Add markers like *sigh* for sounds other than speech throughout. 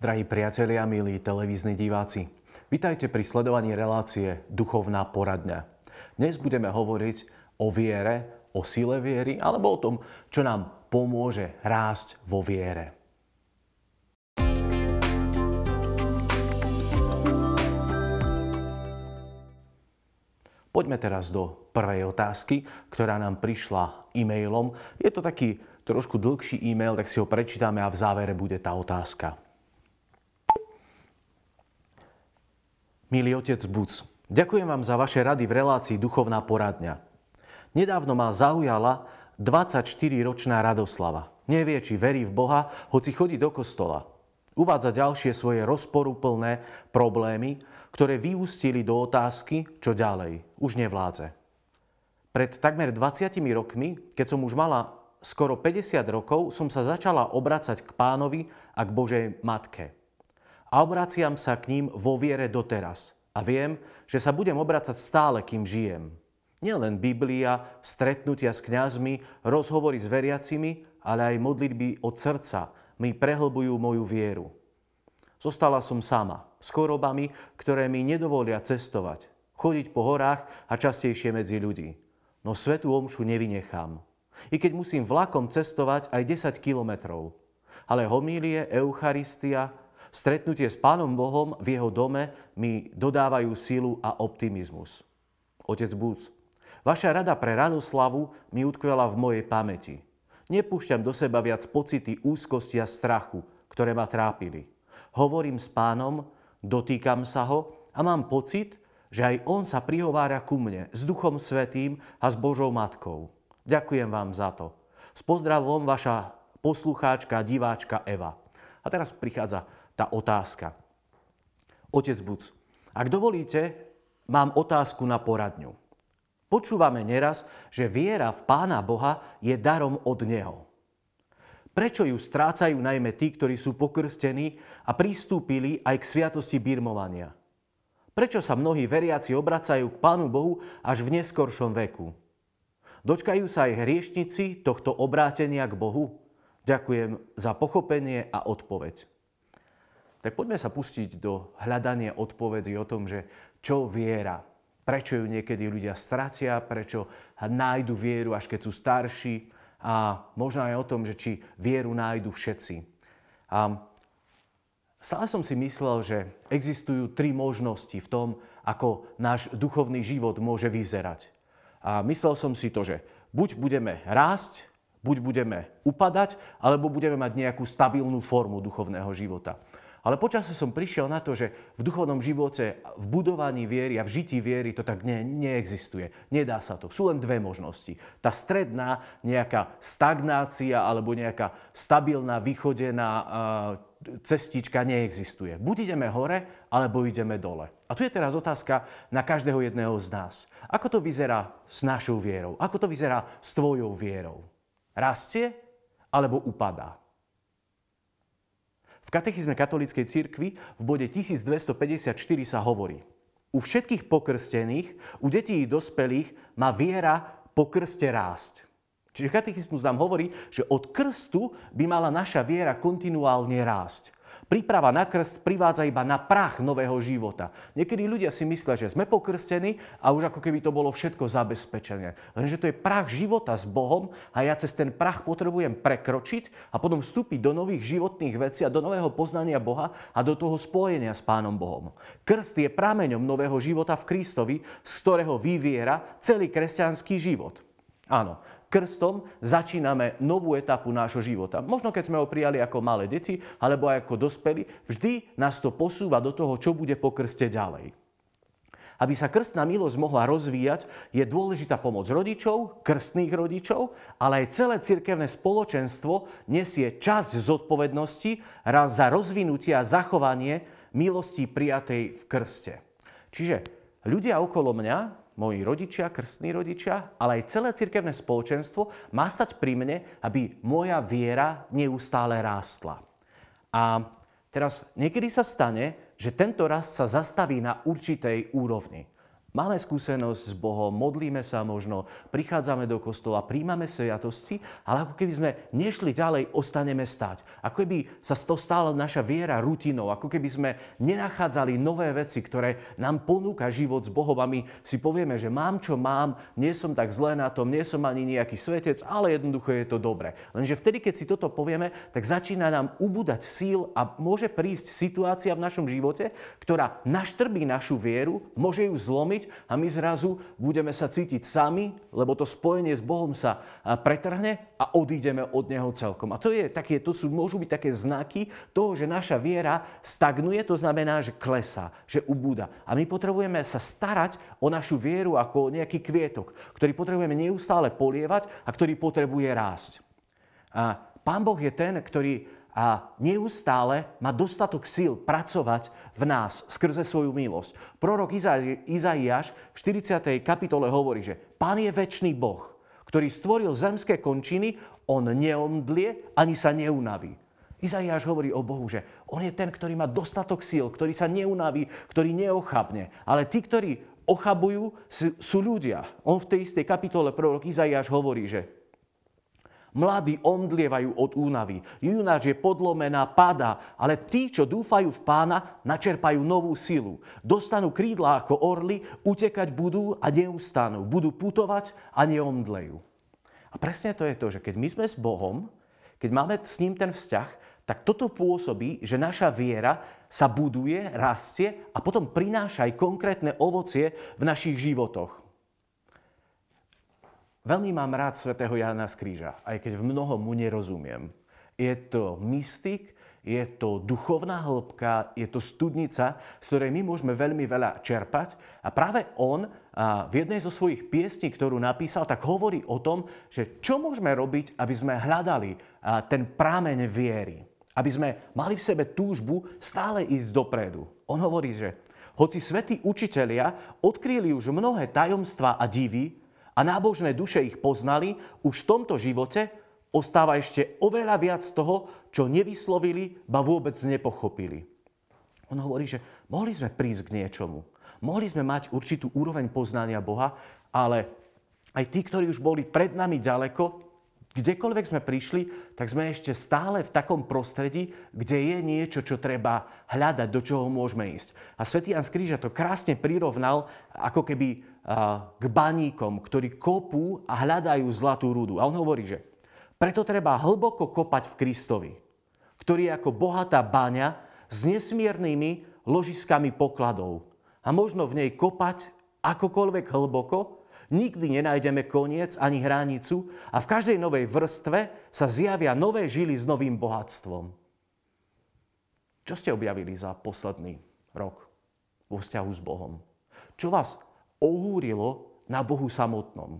Drahí priatelia, milí televízni diváci, vitajte pri sledovaní relácie Duchovná poradňa. Dnes budeme hovoriť o viere, o sile viery alebo o tom, čo nám pomôže rásť vo viere. Poďme teraz do prvej otázky, ktorá nám prišla e-mailom. Je to taký trošku dlhší e-mail, tak si ho prečítame a v závere bude tá otázka. Milý otec Buc, ďakujem vám za vaše rady v relácii Duchovná poradňa. Nedávno ma zaujala 24-ročná Radoslava. Nevie, či verí v Boha, hoci chodí do kostola. Uvádza ďalšie svoje rozporuplné problémy, ktoré vyústili do otázky, čo ďalej. Už nevládze. Pred takmer 20 rokmi, keď som už mala skoro 50 rokov, som sa začala obracať k pánovi a k Božej Matke a obraciam sa k ním vo viere doteraz. A viem, že sa budem obracať stále, kým žijem. Nielen Biblia, stretnutia s kňazmi, rozhovory s veriacimi, ale aj modlitby od srdca mi prehlbujú moju vieru. Zostala som sama, s chorobami, ktoré mi nedovolia cestovať, chodiť po horách a častejšie medzi ľudí. No svetú omšu nevynechám. I keď musím vlakom cestovať aj 10 kilometrov. Ale homílie, Eucharistia, Stretnutie s Pánom Bohom v jeho dome mi dodávajú sílu a optimizmus. Otec Búc, vaša rada pre Radoslavu mi utkvela v mojej pamäti. Nepúšťam do seba viac pocity úzkosti a strachu, ktoré ma trápili. Hovorím s pánom, dotýkam sa ho a mám pocit, že aj on sa prihovára ku mne s Duchom Svetým a s Božou Matkou. Ďakujem vám za to. S pozdravom vaša poslucháčka diváčka Eva. A teraz prichádza tá otázka. Otec Buc, ak dovolíte, mám otázku na poradňu. Počúvame neraz, že viera v Pána Boha je darom od Neho. Prečo ju strácajú najmä tí, ktorí sú pokrstení a pristúpili aj k sviatosti birmovania? Prečo sa mnohí veriaci obracajú k Pánu Bohu až v neskoršom veku? Dočkajú sa aj hriešnici tohto obrátenia k Bohu? Ďakujem za pochopenie a odpoveď. Tak poďme sa pustiť do hľadania odpovedí o tom, že čo viera, prečo ju niekedy ľudia stratia, prečo nájdu vieru, až keď sú starší a možno aj o tom, že či vieru nájdu všetci. A stále som si myslel, že existujú tri možnosti v tom, ako náš duchovný život môže vyzerať. A myslel som si to, že buď budeme rásť, buď budeme upadať, alebo budeme mať nejakú stabilnú formu duchovného života. Ale počasie som prišiel na to, že v duchovnom živote, v budovaní viery a v žití viery to tak ne, neexistuje. Nedá sa to. Sú len dve možnosti. Tá stredná nejaká stagnácia alebo nejaká stabilná, vychodená cestička neexistuje. Buď ideme hore, alebo ideme dole. A tu je teraz otázka na každého jedného z nás. Ako to vyzerá s našou vierou? Ako to vyzerá s tvojou vierou? Rastie alebo upadá? V katechizme katolíckej cirkvi v bode 1254 sa hovorí U všetkých pokrstených, u detí i dospelých má viera po krste rásť. Čiže katechizmus nám hovorí, že od krstu by mala naša viera kontinuálne rásť. Príprava na krst privádza iba na prach nového života. Niekedy ľudia si myslia, že sme pokrstení a už ako keby to bolo všetko zabezpečené. Lenže to je prach života s Bohom a ja cez ten prach potrebujem prekročiť a potom vstúpiť do nových životných vecí a do nového poznania Boha a do toho spojenia s Pánom Bohom. Krst je prameňom nového života v Kristovi, z ktorého vyviera celý kresťanský život. Áno, krstom začíname novú etapu nášho života. Možno keď sme ho prijali ako malé deti, alebo aj ako dospeli, vždy nás to posúva do toho, čo bude po krste ďalej. Aby sa krstná milosť mohla rozvíjať, je dôležitá pomoc rodičov, krstných rodičov, ale aj celé cirkevné spoločenstvo nesie časť zodpovednosti raz za rozvinutie a zachovanie milosti prijatej v krste. Čiže ľudia okolo mňa moji rodičia, krstní rodičia, ale aj celé cirkevné spoločenstvo má stať pri mne, aby moja viera neustále rástla. A teraz niekedy sa stane, že tento rast sa zastaví na určitej úrovni. Máme skúsenosť s Bohom, modlíme sa možno, prichádzame do kostola, príjmame sviatosti, ale ako keby sme nešli ďalej, ostaneme stať. Ako keby sa to stala naša viera rutinou, ako keby sme nenachádzali nové veci, ktoré nám ponúka život s Bohom a my si povieme, že mám čo mám, nie som tak zle na tom, nie som ani nejaký svetec, ale jednoducho je to dobre. Lenže vtedy, keď si toto povieme, tak začína nám ubúdať síl a môže prísť situácia v našom živote, ktorá naštrbí našu vieru, môže ju zlomiť a my zrazu budeme sa cítiť sami, lebo to spojenie s Bohom sa pretrhne a odídeme od Neho celkom. A to, je také, to sú, môžu byť také znaky toho, že naša viera stagnuje, to znamená, že klesá, že ubúda. A my potrebujeme sa starať o našu vieru ako nejaký kvietok, ktorý potrebujeme neustále polievať a ktorý potrebuje rásť. A Pán Boh je ten, ktorý a neustále má dostatok síl pracovať v nás skrze svoju milosť. Prorok Izaiáš v 40. kapitole hovorí, že Pán je väčší Boh, ktorý stvoril zemské končiny, on neomdlie ani sa neunaví. Izaiáš hovorí o Bohu, že on je ten, ktorý má dostatok síl, ktorý sa neunaví, ktorý neochabne. Ale tí, ktorí ochabujú, sú ľudia. On v tej istej kapitole prorok Izaiáš hovorí, že Mladí omdlievajú od únavy. Junáč je podlomená, padá, ale tí, čo dúfajú v pána, načerpajú novú silu. Dostanú krídla ako orly, utekať budú a neustanú. Budú putovať a neomdlejú. A presne to je to, že keď my sme s Bohom, keď máme s ním ten vzťah, tak toto pôsobí, že naša viera sa buduje, rastie a potom prináša aj konkrétne ovocie v našich životoch. Veľmi mám rád svätého Jána z Kríža, aj keď v mnohom mu nerozumiem. Je to mystik, je to duchovná hĺbka, je to studnica, z ktorej my môžeme veľmi veľa čerpať. A práve on v jednej zo svojich piesní, ktorú napísal, tak hovorí o tom, že čo môžeme robiť, aby sme hľadali ten prámeň viery. Aby sme mali v sebe túžbu stále ísť dopredu. On hovorí, že hoci svätí učitelia odkryli už mnohé tajomstvá a divy, a nábožné duše ich poznali, už v tomto živote ostáva ešte oveľa viac toho, čo nevyslovili, ba vôbec nepochopili. On hovorí, že mohli sme prísť k niečomu. Mohli sme mať určitú úroveň poznania Boha, ale aj tí, ktorí už boli pred nami ďaleko, kdekoľvek sme prišli, tak sme ešte stále v takom prostredí, kde je niečo, čo treba hľadať, do čoho môžeme ísť. A svätý Jan z Kríža to krásne prirovnal ako keby k baníkom, ktorí kopú a hľadajú zlatú rudu. A on hovorí, že preto treba hlboko kopať v Kristovi, ktorý je ako bohatá baňa s nesmiernými ložiskami pokladov. A možno v nej kopať akokoľvek hlboko, Nikdy nenájdeme koniec ani hranicu a v každej novej vrstve sa zjavia nové žily s novým bohatstvom. Čo ste objavili za posledný rok vo vzťahu s Bohom? Čo vás ohúrilo na Bohu samotnom?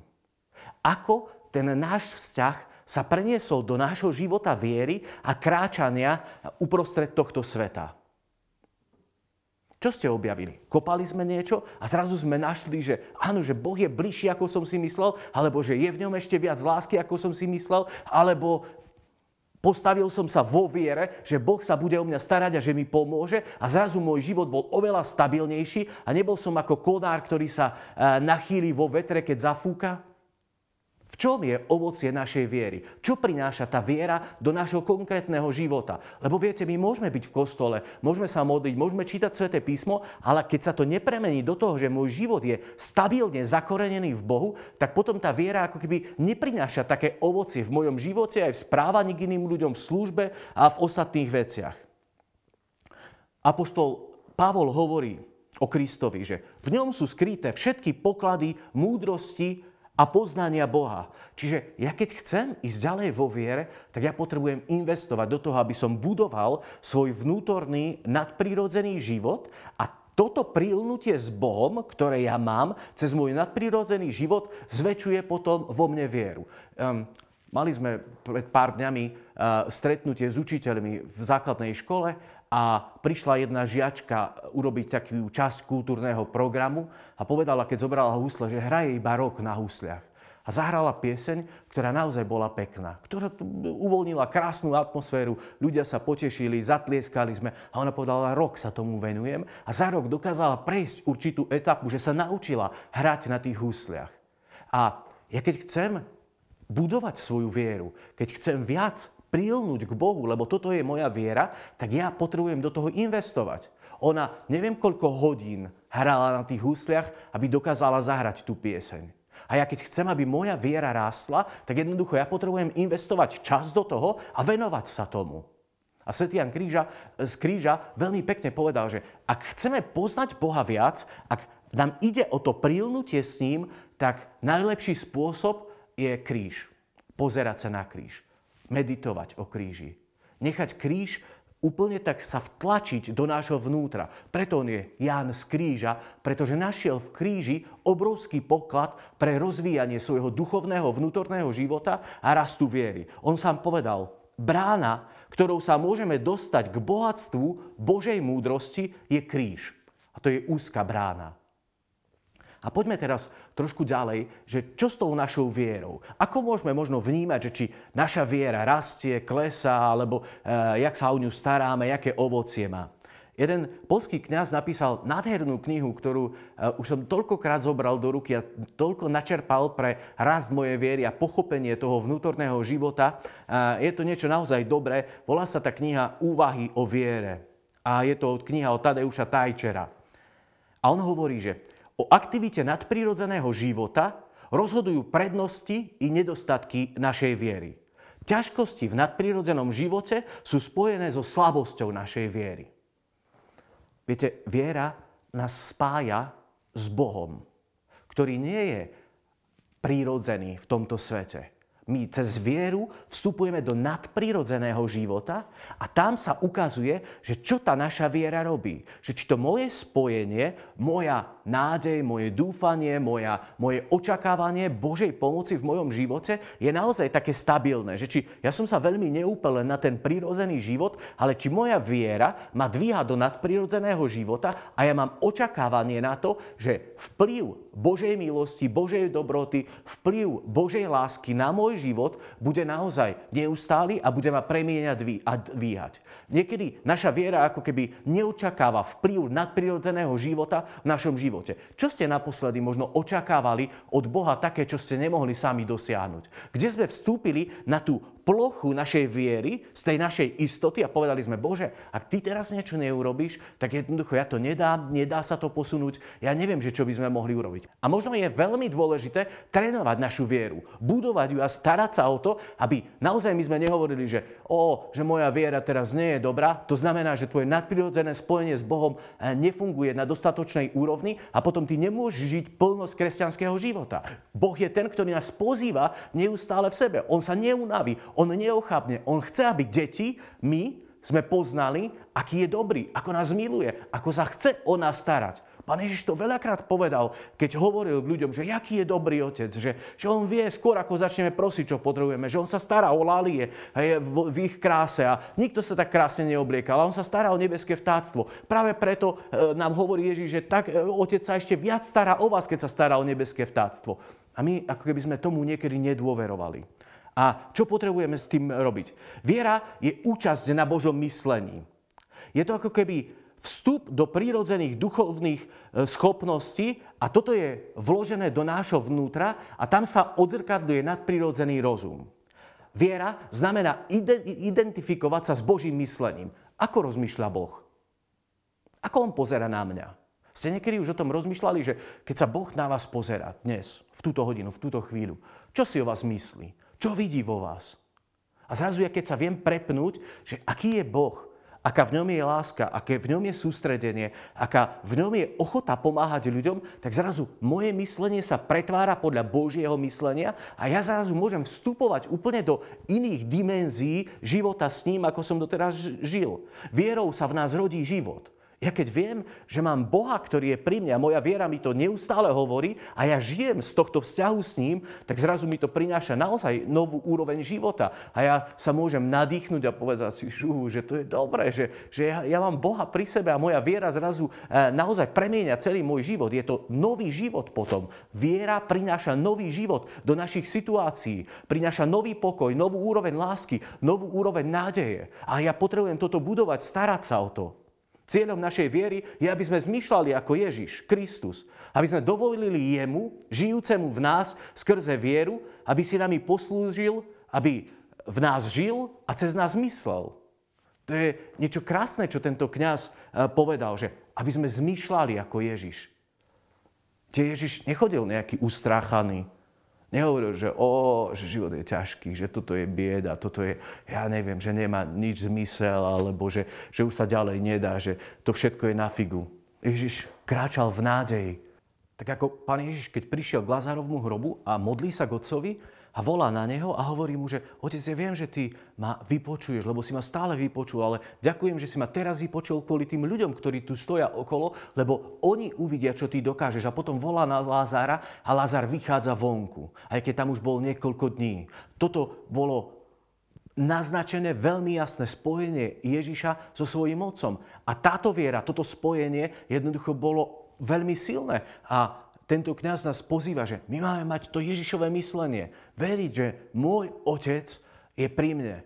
Ako ten náš vzťah sa preniesol do nášho života viery a kráčania uprostred tohto sveta? Čo ste objavili? Kopali sme niečo a zrazu sme našli, že áno, že Boh je bližší, ako som si myslel, alebo že je v ňom ešte viac lásky, ako som si myslel, alebo Postavil som sa vo viere, že Boh sa bude o mňa starať a že mi pomôže a zrazu môj život bol oveľa stabilnejší a nebol som ako konár, ktorý sa eh, nachýli vo vetre, keď zafúka. V čom je ovocie našej viery? Čo prináša tá viera do nášho konkrétneho života? Lebo viete, my môžeme byť v kostole, môžeme sa modliť, môžeme čítať sväté písmo, ale keď sa to nepremení do toho, že môj život je stabilne zakorenený v Bohu, tak potom tá viera ako keby neprináša také ovocie v mojom živote, aj v správaní k iným ľuďom, v službe a v ostatných veciach. Apoštol Pavol hovorí o Kristovi, že v ňom sú skryté všetky poklady múdrosti, a poznania Boha. Čiže ja keď chcem ísť ďalej vo viere, tak ja potrebujem investovať do toho, aby som budoval svoj vnútorný nadprirodzený život a toto prilnutie s Bohom, ktoré ja mám cez môj nadprirodzený život, zväčšuje potom vo mne vieru. Um, mali sme pred pár dňami uh, stretnutie s učiteľmi v základnej škole a prišla jedna žiačka urobiť takú časť kultúrneho programu a povedala, keď zobrala husle, že hraje iba rok na husliach. A zahrala pieseň, ktorá naozaj bola pekná, ktorá uvoľnila krásnu atmosféru, ľudia sa potešili, zatlieskali sme a ona povedala, rok sa tomu venujem a za rok dokázala prejsť určitú etapu, že sa naučila hrať na tých husliach. A ja keď chcem budovať svoju vieru, keď chcem viac prilnúť k Bohu, lebo toto je moja viera, tak ja potrebujem do toho investovať. Ona neviem koľko hodín hrala na tých husliach, aby dokázala zahrať tú pieseň. A ja keď chcem, aby moja viera rástla, tak jednoducho ja potrebujem investovať čas do toho a venovať sa tomu. A svätý Jan Kríža, z Kríža veľmi pekne povedal, že ak chceme poznať Boha viac, ak nám ide o to prilnutie s ním, tak najlepší spôsob je kríž. Pozerať sa na kríž. Meditovať o kríži. Nechať kríž úplne tak sa vtlačiť do nášho vnútra. Preto on je Ján z kríža, pretože našiel v kríži obrovský poklad pre rozvíjanie svojho duchovného vnútorného života a rastu viery. On sám povedal, brána, ktorou sa môžeme dostať k bohatstvu Božej múdrosti, je kríž. A to je úzka brána. A poďme teraz trošku ďalej, že čo s tou našou vierou? Ako môžeme možno vnímať, že či naša viera rastie, klesá, alebo e, jak sa o ňu staráme, aké ovocie má? Jeden polský kňaz napísal nádhernú knihu, ktorú e, už som toľkokrát zobral do ruky a toľko načerpal pre rast mojej viery a pochopenie toho vnútorného života. E, je to niečo naozaj dobré. Volá sa tá kniha Úvahy o viere. A je to kniha od Tadeuša Tajčera. A on hovorí, že o aktivite nadprirodzeného života rozhodujú prednosti i nedostatky našej viery. Ťažkosti v nadprirodzenom živote sú spojené so slabosťou našej viery. Viete, viera nás spája s Bohom, ktorý nie je prírodzený v tomto svete my cez vieru vstupujeme do nadprirodzeného života a tam sa ukazuje, že čo tá naša viera robí. Že či to moje spojenie, moja nádej, moje dúfanie, moja, moje očakávanie Božej pomoci v mojom živote je naozaj také stabilné. Že či ja som sa veľmi neúpel na ten prirodzený život, ale či moja viera ma dvíha do nadprirodzeného života a ja mám očakávanie na to, že vplyv Božej milosti, Božej dobroty, vplyv Božej lásky na môj život bude naozaj neustály a bude ma premieňať a dvíhať. Niekedy naša viera ako keby neočakáva vplyv nadprirodzeného života v našom živote. Čo ste naposledy možno očakávali od Boha také, čo ste nemohli sami dosiahnuť? Kde sme vstúpili na tú plochu našej viery, z tej našej istoty a povedali sme, Bože, ak ty teraz niečo neurobíš, tak jednoducho ja to nedám, nedá sa to posunúť, ja neviem, že čo by sme mohli urobiť. A možno je veľmi dôležité trénovať našu vieru, budovať ju a starať sa o to, aby naozaj my sme nehovorili, že o, že moja viera teraz nie je dobrá, to znamená, že tvoje nadprirodzené spojenie s Bohom eh, nefunguje na dostatočnej úrovni a potom ty nemôžeš žiť plnosť kresťanského života. Boh je ten, ktorý nás pozýva neustále v sebe. On sa neunaví, on neochápne. On chce, aby deti, my, sme poznali, aký je dobrý, ako nás miluje, ako sa chce o nás starať. Pán Ježiš to veľakrát povedal, keď hovoril k ľuďom, že aký je dobrý otec, že, že on vie skôr, ako začneme prosiť, čo potrebujeme, že on sa stará o lalie v, v ich kráse a nikto sa tak krásne neobliekal, ale on sa stará o nebeské vtáctvo. Práve preto e, nám hovorí Ježiš, že tak e, otec sa ešte viac stará o vás, keď sa stará o nebeské vtáctvo. A my ako keby sme tomu niekedy nedôverovali. A čo potrebujeme s tým robiť? Viera je účasť na Božom myslení. Je to ako keby vstup do prírodzených duchovných e, schopností a toto je vložené do nášho vnútra a tam sa odzrkadluje nadprirodzený rozum. Viera znamená identifikovať sa s Božím myslením. Ako rozmýšľa Boh? Ako On pozera na mňa? Ste niekedy už o tom rozmýšľali, že keď sa Boh na vás pozera dnes, v túto hodinu, v túto chvíľu, čo si o vás myslí? Čo vidí vo vás? A zrazu, keď sa viem prepnúť, že aký je Boh, aká v ňom je láska, aké v ňom je sústredenie, aká v ňom je ochota pomáhať ľuďom, tak zrazu moje myslenie sa pretvára podľa Božieho myslenia a ja zrazu môžem vstupovať úplne do iných dimenzií života s ním, ako som doteraz žil. Vierou sa v nás rodí život. Ja keď viem, že mám Boha, ktorý je pri mne a moja viera mi to neustále hovorí a ja žijem z tohto vzťahu s ním, tak zrazu mi to prináša naozaj novú úroveň života. A ja sa môžem nadýchnuť a povedať si, že to je dobré, že, že ja, ja mám Boha pri sebe a moja viera zrazu e, naozaj premieňa celý môj život. Je to nový život potom. Viera prináša nový život do našich situácií, prináša nový pokoj, novú úroveň lásky, novú úroveň nádeje. A ja potrebujem toto budovať, starať sa o to. Cieľom našej viery je, aby sme zmýšľali ako Ježiš, Kristus. Aby sme dovolili Jemu, žijúcemu v nás skrze vieru, aby si nami poslúžil, aby v nás žil a cez nás myslel. To je niečo krásne, čo tento kňaz eh, povedal, že aby sme zmýšľali ako Ježiš. Kde Ježiš nechodil nejaký ustráchaný, Nehovoril, že o, že život je ťažký, že toto je bieda, toto je, ja neviem, že nemá nič zmysel, alebo že, že už sa ďalej nedá, že to všetko je na figu. Ježiš kráčal v nádeji. Tak ako pán Ježiš, keď prišiel k Lazarovmu hrobu a modlí sa k otcovi, a volá na neho a hovorí mu, že otec, ja viem, že ty ma vypočuješ, lebo si ma stále vypočul, ale ďakujem, že si ma teraz vypočul kvôli tým ľuďom, ktorí tu stoja okolo, lebo oni uvidia, čo ty dokážeš. A potom volá na Lázára a Lázar vychádza vonku, aj keď tam už bol niekoľko dní. Toto bolo naznačené veľmi jasné spojenie Ježiša so svojím otcom. A táto viera, toto spojenie jednoducho bolo veľmi silné. A tento kňaz nás pozýva, že my máme mať to Ježišové myslenie. Veriť, že môj otec je pri mne.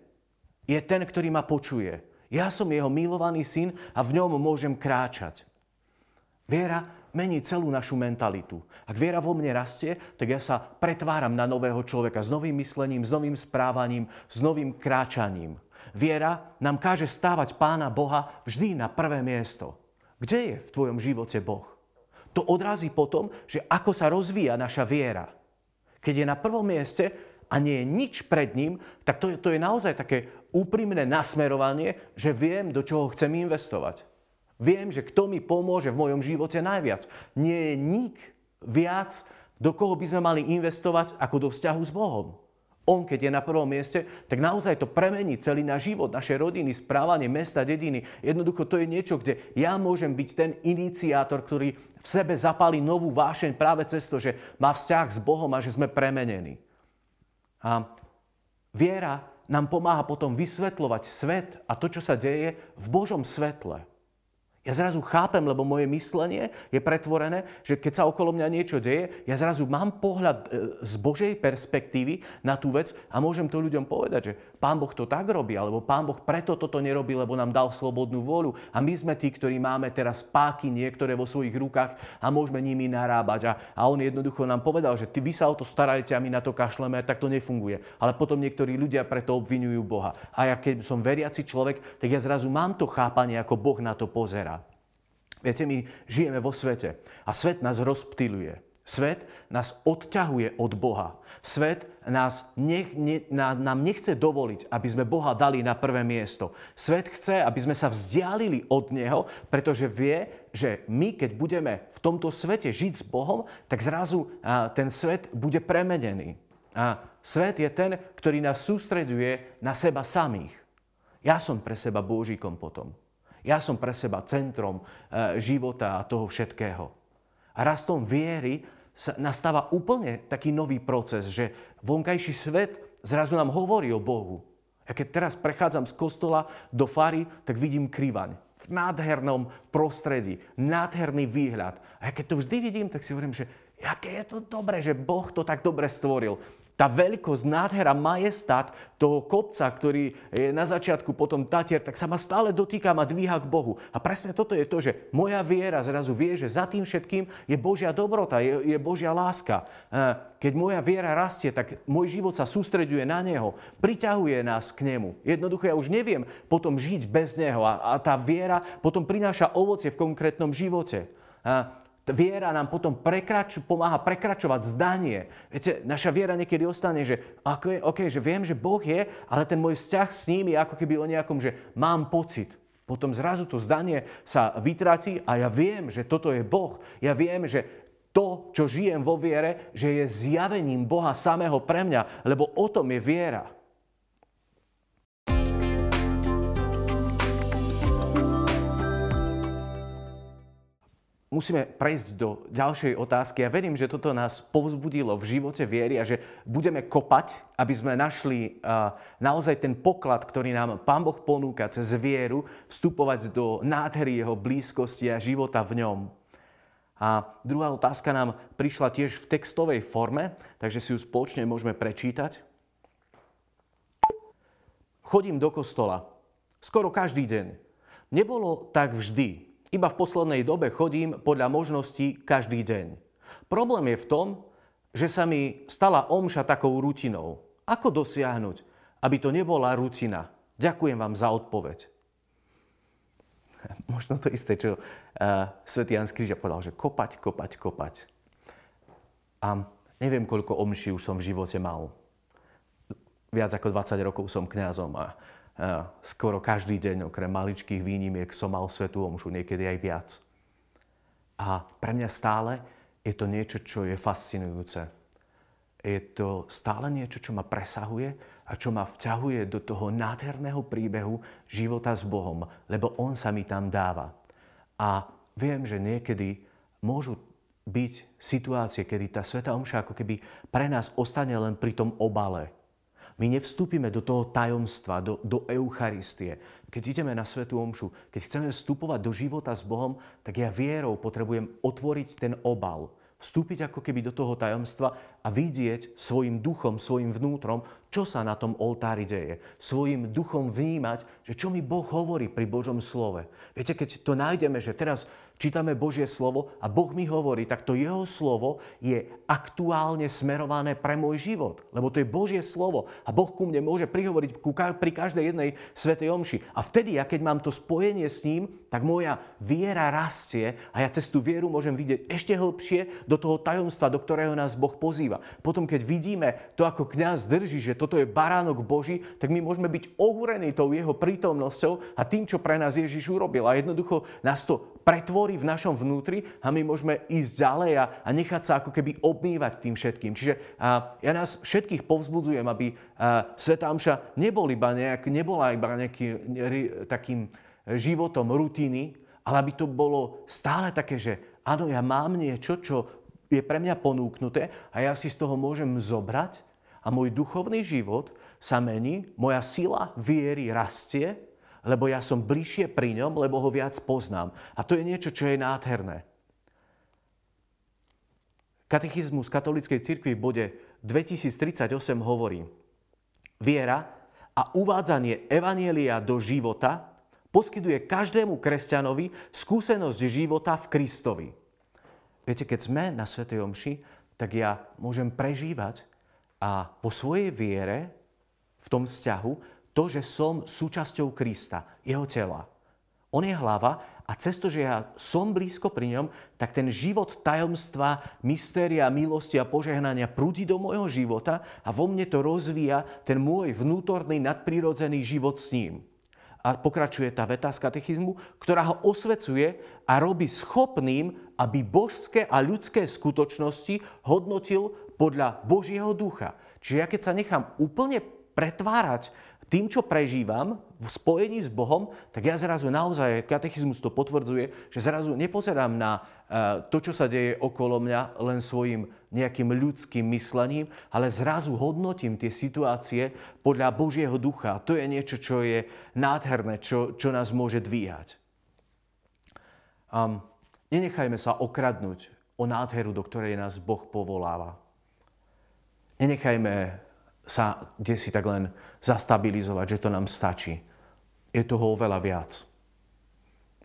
Je ten, ktorý ma počuje. Ja som jeho milovaný syn a v ňom môžem kráčať. Viera mení celú našu mentalitu. Ak viera vo mne rastie, tak ja sa pretváram na nového človeka s novým myslením, s novým správaním, s novým kráčaním. Viera nám káže stávať Pána Boha vždy na prvé miesto. Kde je v tvojom živote Boh? To odrazí potom, že ako sa rozvíja naša viera. Keď je na prvom mieste a nie je nič pred ním, tak to je, to je naozaj také úprimné nasmerovanie, že viem, do čoho chcem investovať. Viem, že kto mi pomôže v mojom živote najviac. Nie je nik viac, do koho by sme mali investovať, ako do vzťahu s Bohom. On, keď je na prvom mieste, tak naozaj to premení celý náš život, naše rodiny, správanie, mesta, dediny. Jednoducho to je niečo, kde ja môžem byť ten iniciátor, ktorý v sebe zapálí novú vášeň práve cez to, že má vzťah s Bohom a že sme premenení. A viera nám pomáha potom vysvetľovať svet a to, čo sa deje v Božom svetle. Ja zrazu chápem, lebo moje myslenie je pretvorené, že keď sa okolo mňa niečo deje, ja zrazu mám pohľad e, z Božej perspektívy na tú vec a môžem to ľuďom povedať, že Pán Boh to tak robí, alebo Pán Boh preto toto nerobí, lebo nám dal slobodnú vôľu. A my sme tí, ktorí máme teraz páky niektoré vo svojich rukách a môžeme nimi narábať. A, a on jednoducho nám povedal, že ty vy sa o to starajte a my na to kašleme, tak to nefunguje. Ale potom niektorí ľudia preto obvinujú Boha. A ja keď som veriaci človek, tak ja zrazu mám to chápanie, ako Boh na to pozera. Viete, my žijeme vo svete a svet nás rozptýluje. Svet nás odťahuje od Boha. Svet nás nech, ne, na, nám nechce dovoliť, aby sme Boha dali na prvé miesto. Svet chce, aby sme sa vzdialili od Neho, pretože vie, že my, keď budeme v tomto svete žiť s Bohom, tak zrazu a, ten svet bude premenený. A svet je ten, ktorý nás sústreduje na seba samých. Ja som pre seba Božíkom potom. Ja som pre seba centrom e, života a toho všetkého. A rastom viery sa nastáva úplne taký nový proces, že vonkajší svet zrazu nám hovorí o Bohu. A keď teraz prechádzam z kostola do fary, tak vidím krivaň v nádhernom prostredí, nádherný výhľad. A keď to vždy vidím, tak si hovorím, že aké je to dobré, že Boh to tak dobre stvoril tá veľkosť, nádhera, majestát toho kopca, ktorý je na začiatku potom Tatier, tak sa ma stále dotýka a dvíha k Bohu. A presne toto je to, že moja viera zrazu vie, že za tým všetkým je Božia dobrota, je, je Božia láska. Keď moja viera rastie, tak môj život sa sústreďuje na Neho, priťahuje nás k Nemu. Jednoducho ja už neviem potom žiť bez Neho a, a tá viera potom prináša ovocie v konkrétnom živote. Viera nám potom prekrač, pomáha prekračovať zdanie. Viete, naša viera niekedy ostane, že okay, okay, že viem, že Boh je, ale ten môj vzťah s ním je ako keby o nejakom, že mám pocit. Potom zrazu to zdanie sa vytratí a ja viem, že toto je Boh. Ja viem, že to, čo žijem vo viere, že je zjavením Boha samého pre mňa, lebo o tom je viera. Musíme prejsť do ďalšej otázky. Ja verím, že toto nás povzbudilo v živote viery a že budeme kopať, aby sme našli naozaj ten poklad, ktorý nám Pán Boh ponúka cez vieru, vstupovať do nádhery Jeho blízkosti a života v ňom. A druhá otázka nám prišla tiež v textovej forme, takže si ju spoločne môžeme prečítať. Chodím do kostola skoro každý deň. Nebolo tak vždy. Iba v poslednej dobe chodím podľa možností každý deň. Problém je v tom, že sa mi stala omša takou rutinou. Ako dosiahnuť, aby to nebola rutina? Ďakujem vám za odpoveď. *laughs* Možno to isté, čo uh, svätý Jan Skríža povedal, že kopať, kopať, kopať. A neviem, koľko omší už som v živote mal. Viac ako 20 rokov som kňazom a skoro každý deň, okrem maličkých výnimiek, som mal svetú omšu, niekedy aj viac. A pre mňa stále je to niečo, čo je fascinujúce. Je to stále niečo, čo ma presahuje a čo ma vťahuje do toho nádherného príbehu života s Bohom, lebo On sa mi tam dáva. A viem, že niekedy môžu byť situácie, kedy tá Sveta Omša ako keby pre nás ostane len pri tom obale, my nevstúpime do toho tajomstva, do, do Eucharistie. Keď ideme na Svetú Omšu, keď chceme vstupovať do života s Bohom, tak ja vierou potrebujem otvoriť ten obal. Vstúpiť ako keby do toho tajomstva a vidieť svojim duchom, svojim vnútrom, čo sa na tom oltári deje. Svojim duchom vnímať, že čo mi Boh hovorí pri Božom slove. Viete, keď to nájdeme, že teraz čítame Božie slovo a Boh mi hovorí, tak to jeho slovo je aktuálne smerované pre môj život. Lebo to je Božie slovo a Boh ku mne môže prihovoriť pri každej jednej svetej omši. A vtedy, ja keď mám to spojenie s ním, tak moja viera rastie a ja cez tú vieru môžem vidieť ešte hĺbšie do toho tajomstva, do ktorého nás Boh pozýva. Potom, keď vidíme to, ako kňaz drží, že toto je baránok Boží, tak my môžeme byť ohúrení tou jeho prítomnosťou a tým, čo pre nás Ježiš urobil. A jednoducho nás to pretvorí v našom vnútri a my môžeme ísť ďalej a, a nechať sa ako keby obmývať tým všetkým. Čiže a, ja nás všetkých povzbudzujem, aby a, Sveta Amša nebol iba nejak, nebola iba nejaký, takým životom rutiny, ale aby to bolo stále také, že áno, ja mám niečo, čo je pre mňa ponúknuté a ja si z toho môžem zobrať a môj duchovný život sa mení, moja sila viery rastie lebo ja som bližšie pri ňom, lebo ho viac poznám. A to je niečo, čo je nádherné. Katechizmus katolíckej cirkvi v bode 2038 hovorí, viera a uvádzanie Evanielia do života poskytuje každému kresťanovi skúsenosť života v Kristovi. Viete, keď sme na Svetej Omši, tak ja môžem prežívať a po svojej viere v tom vzťahu to, že som súčasťou Krista, jeho tela. On je hlava a cez to, že ja som blízko pri ňom, tak ten život tajomstva, mystéria, milosti a požehnania prúdi do môjho života a vo mne to rozvíja ten môj vnútorný nadprirodzený život s ním. A pokračuje tá veta z katechizmu, ktorá ho osvecuje a robí schopným, aby božské a ľudské skutočnosti hodnotil podľa Božieho ducha. Čiže ja keď sa nechám úplne pretvárať tým, čo prežívam v spojení s Bohom, tak ja zrazu naozaj, katechizmus to potvrdzuje, že zrazu nepozerám na eh, to, čo sa deje okolo mňa len svojim nejakým ľudským myslením, ale zrazu hodnotím tie situácie podľa Božieho ducha. To je niečo, čo je nádherné, čo, čo nás môže dvíhať. Um, nenechajme sa okradnúť o nádheru, do ktorej nás Boh povoláva. Nenechajme sa kde si tak len zastabilizovať, že to nám stačí. Je toho oveľa viac.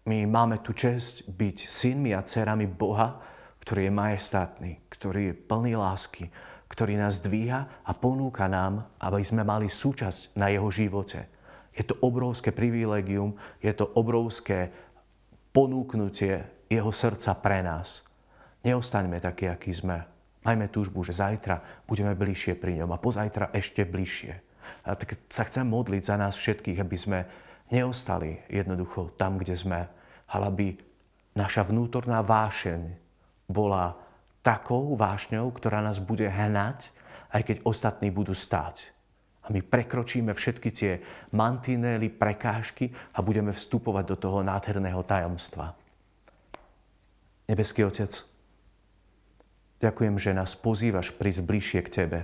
My máme tu čest byť synmi a dcerami Boha, ktorý je majestátny, ktorý je plný lásky, ktorý nás dvíha a ponúka nám, aby sme mali súčasť na jeho živote. Je to obrovské privilegium, je to obrovské ponúknutie jeho srdca pre nás. Neostaňme takí, akí sme. Majme túžbu, že zajtra budeme bližšie pri ňom a pozajtra ešte bližšie. A tak sa chcem modliť za nás všetkých, aby sme neostali jednoducho tam, kde sme, ale aby naša vnútorná vášeň bola takou vášňou, ktorá nás bude hnať, aj keď ostatní budú stáť. A my prekročíme všetky tie mantinély, prekážky a budeme vstupovať do toho nádherného tajomstva. Nebeský Otec, ďakujem, že nás pozývaš prísť bližšie k Tebe.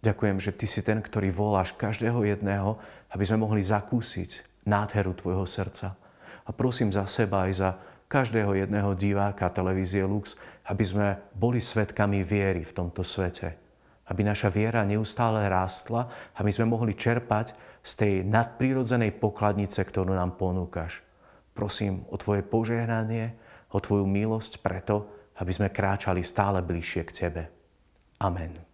Ďakujem, že Ty si ten, ktorý voláš každého jedného, aby sme mohli zakúsiť nádheru Tvojho srdca. A prosím za seba aj za každého jedného diváka televízie Lux, aby sme boli svetkami viery v tomto svete. Aby naša viera neustále rástla, aby sme mohli čerpať z tej nadprírodzenej pokladnice, ktorú nám ponúkaš. Prosím o Tvoje požehnanie, o Tvoju milosť preto, aby sme kráčali stále bližšie k Tebe. Amen.